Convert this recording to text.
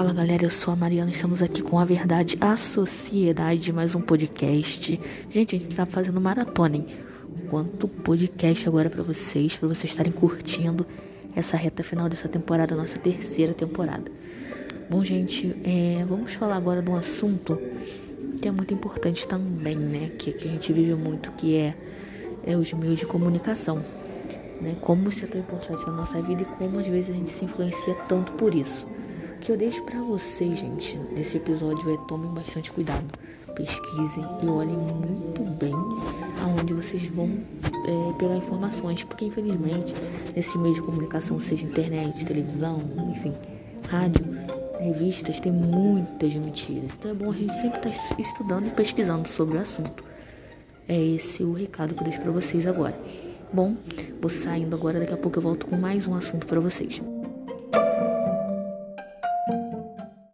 Fala galera, eu sou a Mariana, estamos aqui com a Verdade, a Sociedade, mais um podcast. Gente, a gente tá fazendo maratona, hein? Quanto podcast agora para vocês, para vocês estarem curtindo essa reta final dessa temporada, nossa terceira temporada. Bom, gente, é, vamos falar agora de um assunto que é muito importante também, né? Que, que a gente vive muito, que é, é os meios de comunicação. Né? Como isso é tão importante na nossa vida e como às vezes a gente se influencia tanto por isso que eu deixo para vocês, gente, nesse episódio é tomem bastante cuidado, pesquisem e olhem muito bem aonde vocês vão é, pegar informações, porque infelizmente nesse meio de comunicação, seja internet, televisão, enfim, rádio, revistas, tem muitas mentiras. Então é bom a gente sempre estar tá estudando e pesquisando sobre o assunto. É esse o recado que eu deixo para vocês agora. Bom, vou saindo agora, daqui a pouco eu volto com mais um assunto para vocês.